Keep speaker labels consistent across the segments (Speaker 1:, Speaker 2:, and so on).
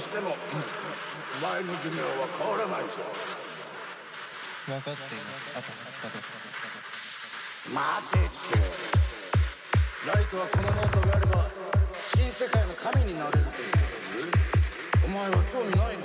Speaker 1: してもお前の寿命は変わらないぞ。
Speaker 2: 分かっています。あと2日です。
Speaker 1: 待てって。ライトはこのノートがあれば新世界の神になれるということお前は興味ない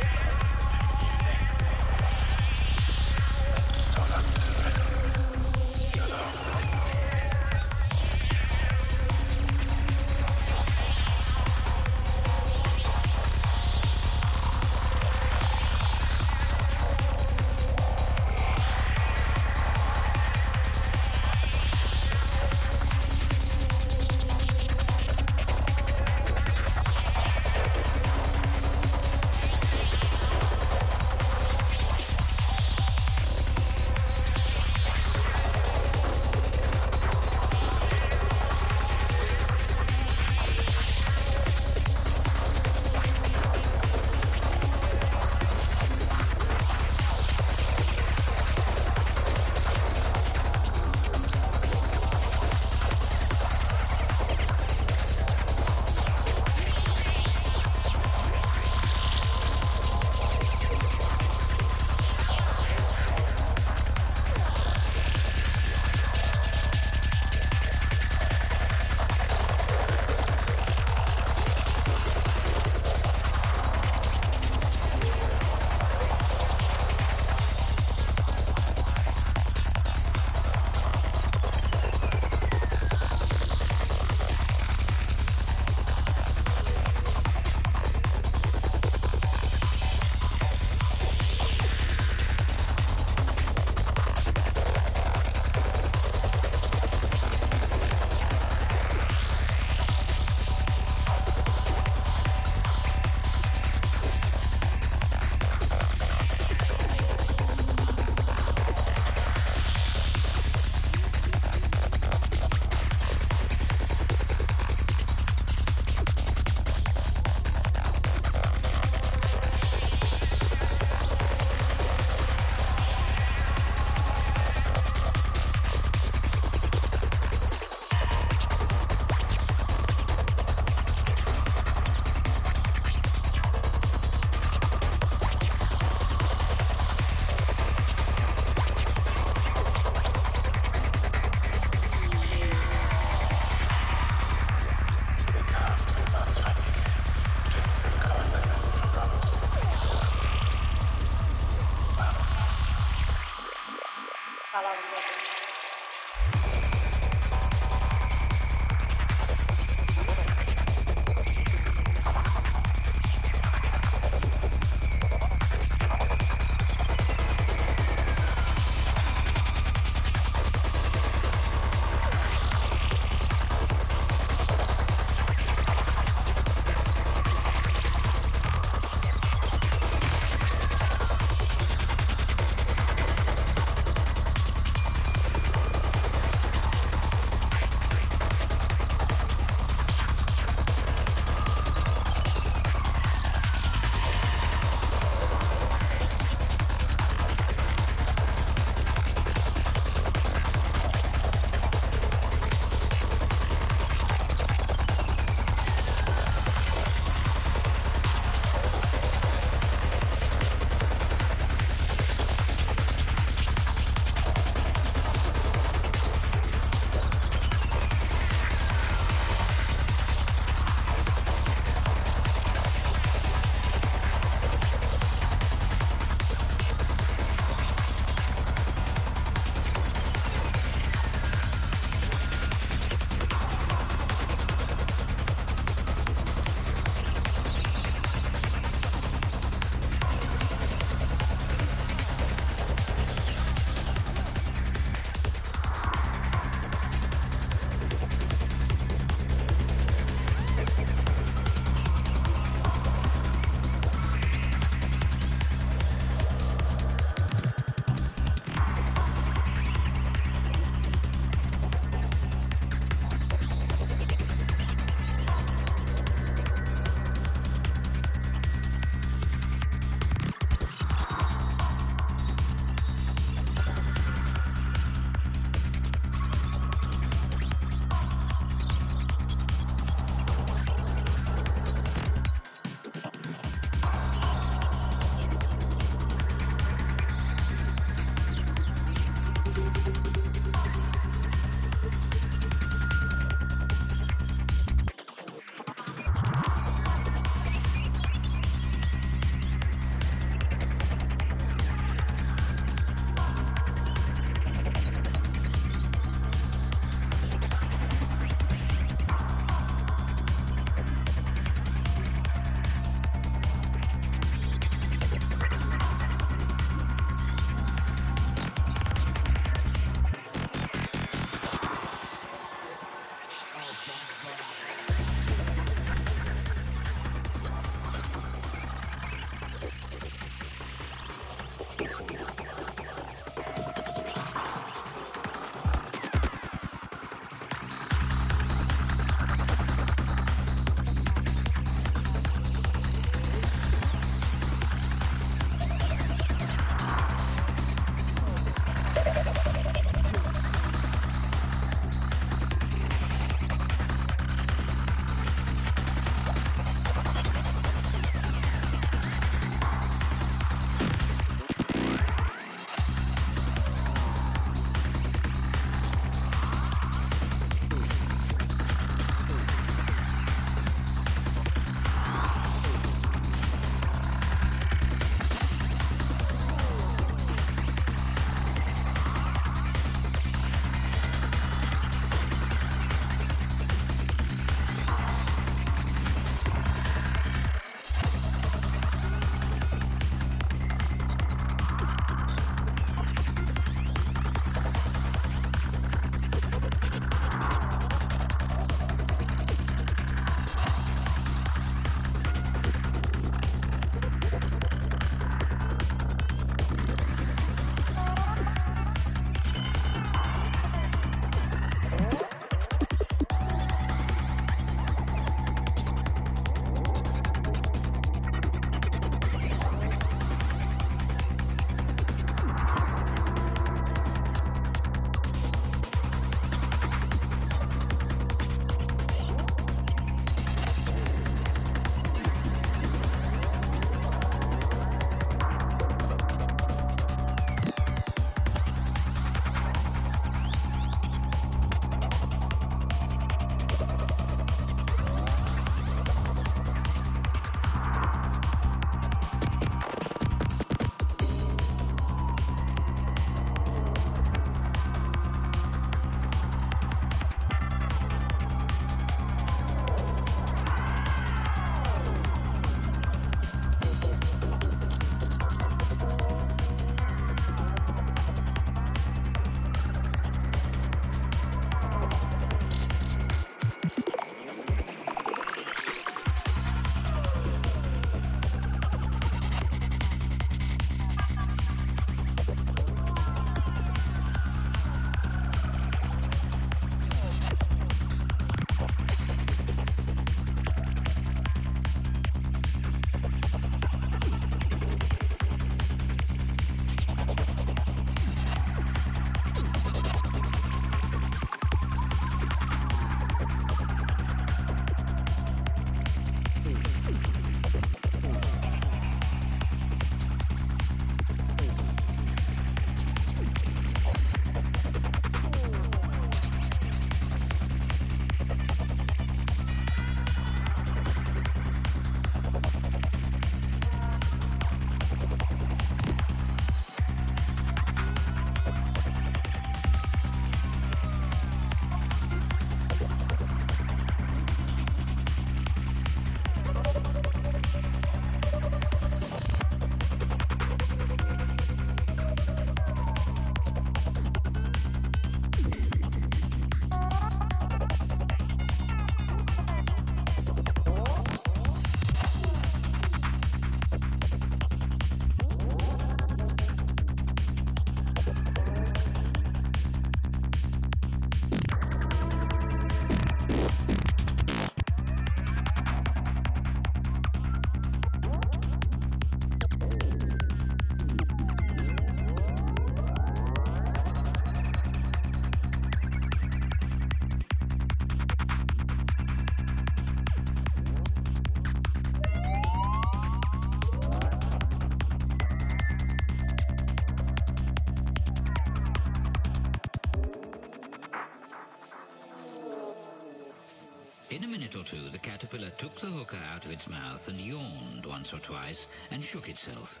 Speaker 3: caterpillar took the hookah out of its mouth and yawned once or twice and shook itself.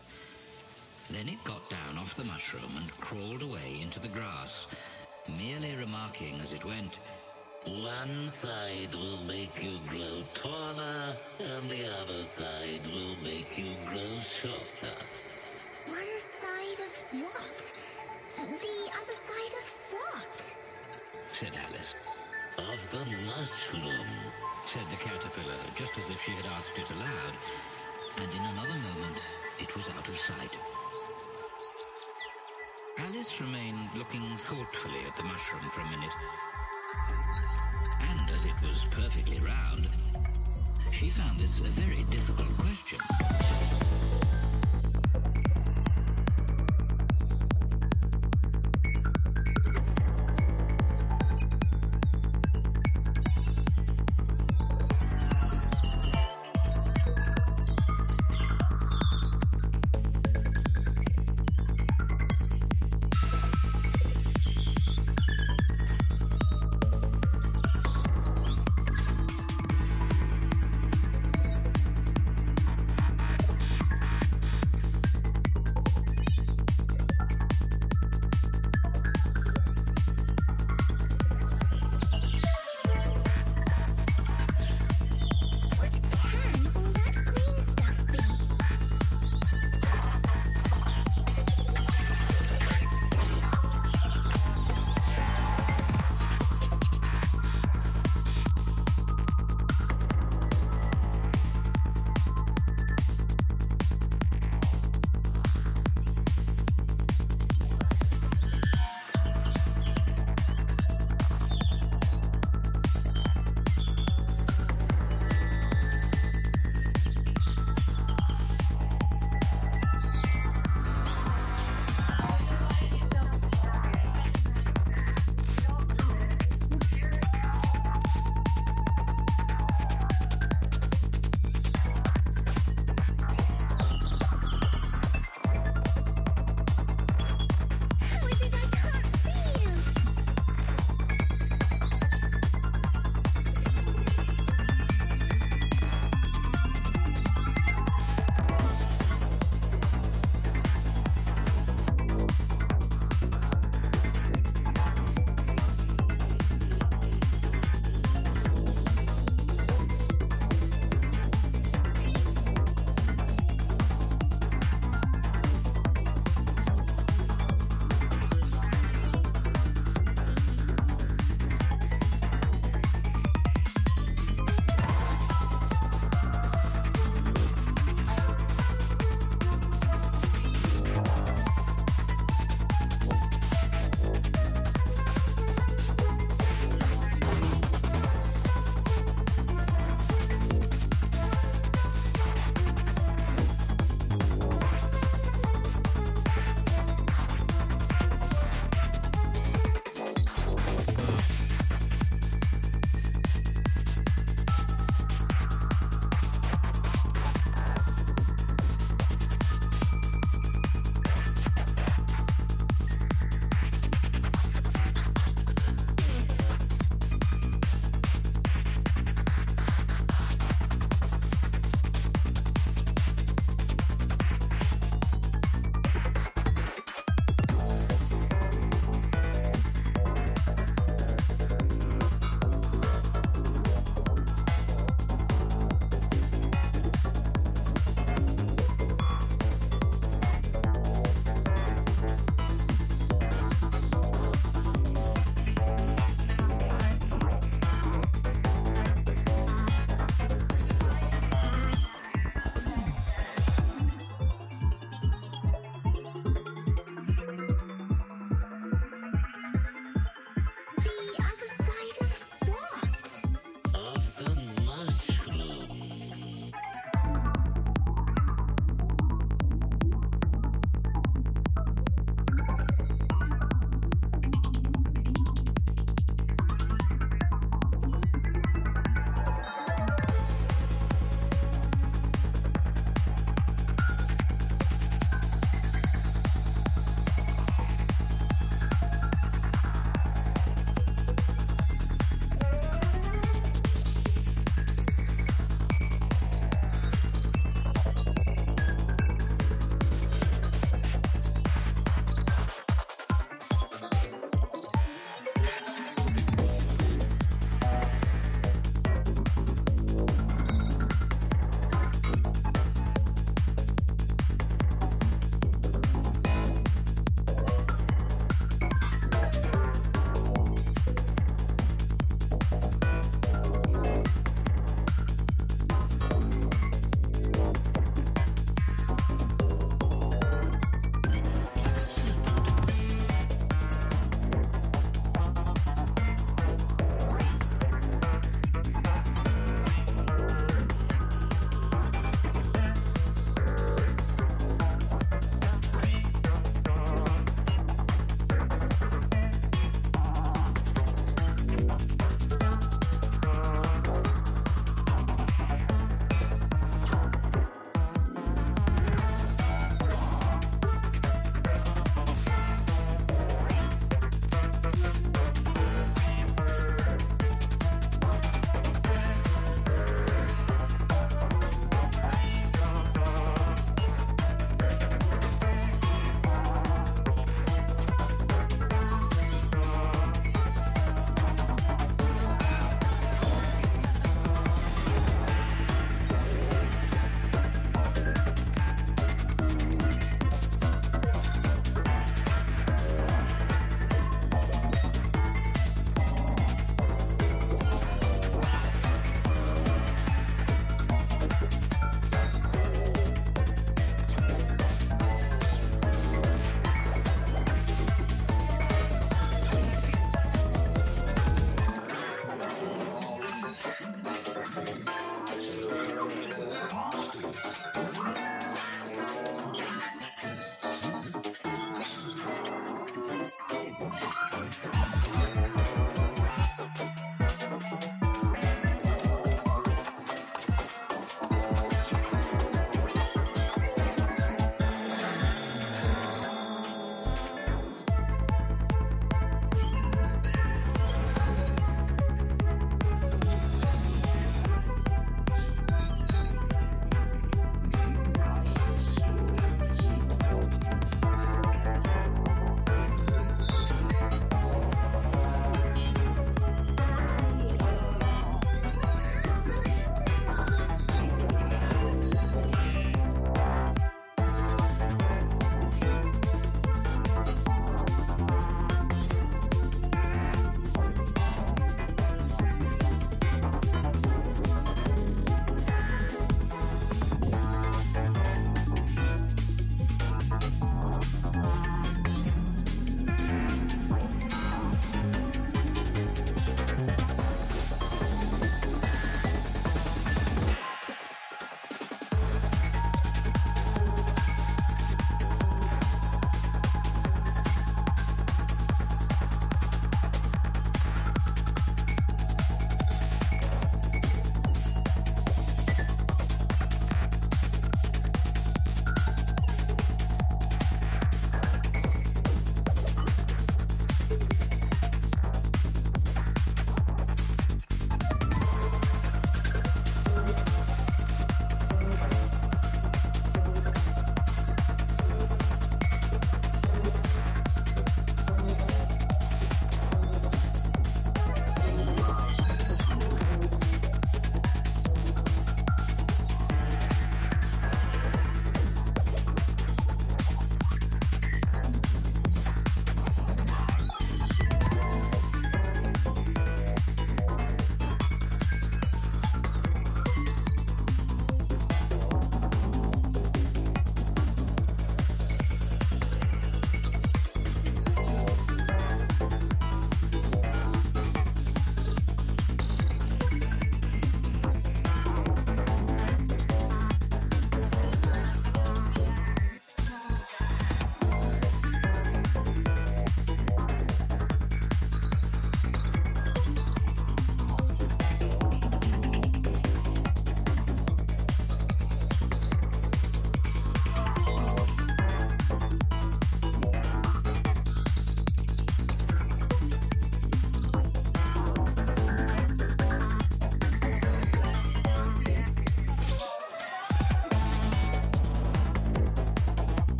Speaker 3: Then it got down off the mushroom and crawled away into the grass, merely remarking as it went,
Speaker 4: One side will make you grow taller, and the other side will make you grow shorter.
Speaker 5: One side of what? The other side of what?
Speaker 3: said Alice.
Speaker 4: Of the mushroom.
Speaker 3: Said the caterpillar, just as if she had asked it aloud, and in another moment it was out of sight. Alice remained looking thoughtfully at the mushroom for a minute, and as it was perfectly round, she found this a very difficult question.